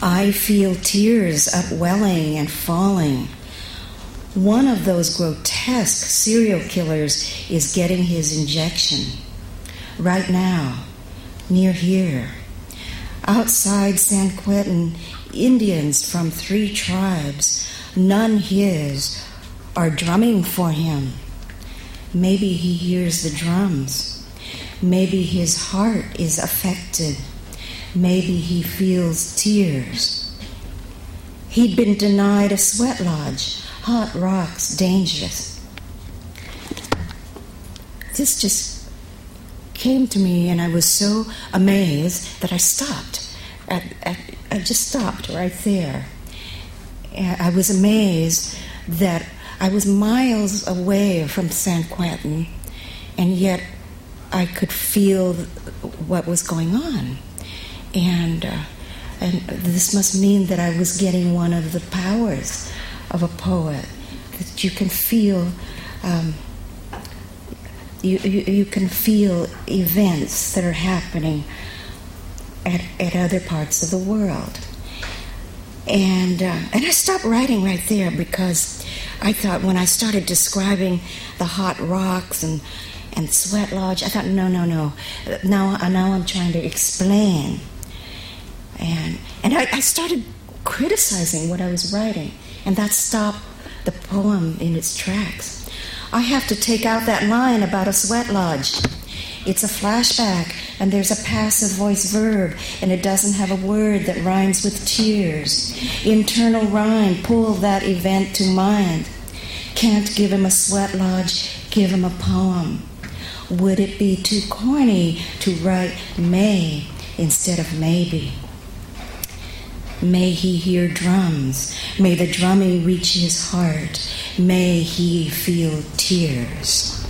I feel tears upwelling and falling. One of those grotesque serial killers is getting his injection right now, near here. Outside San Quentin, Indians from three tribes, none his, are drumming for him. Maybe he hears the drums. Maybe his heart is affected. Maybe he feels tears. He'd been denied a sweat lodge, hot rocks, dangerous. This just came to me, and I was so amazed that I stopped. At, I just stopped right there. I was amazed that I was miles away from San Quentin, and yet I could feel what was going on. And, uh, and this must mean that I was getting one of the powers of a poet, that you can feel. Um, you, you, you can feel events that are happening at, at other parts of the world. And, uh, and I stopped writing right there because I thought when I started describing the hot rocks and, and sweat lodge, I thought, no, no, no. Now, now I'm trying to explain. And, and I, I started criticizing what I was writing, and that stopped the poem in its tracks. I have to take out that line about a sweat lodge. It's a flashback, and there's a passive voice verb, and it doesn't have a word that rhymes with tears. Internal rhyme, pull that event to mind. Can't give him a sweat lodge, give him a poem. Would it be too corny to write may instead of maybe? May he hear drums. May the drumming reach his heart. May he feel tears.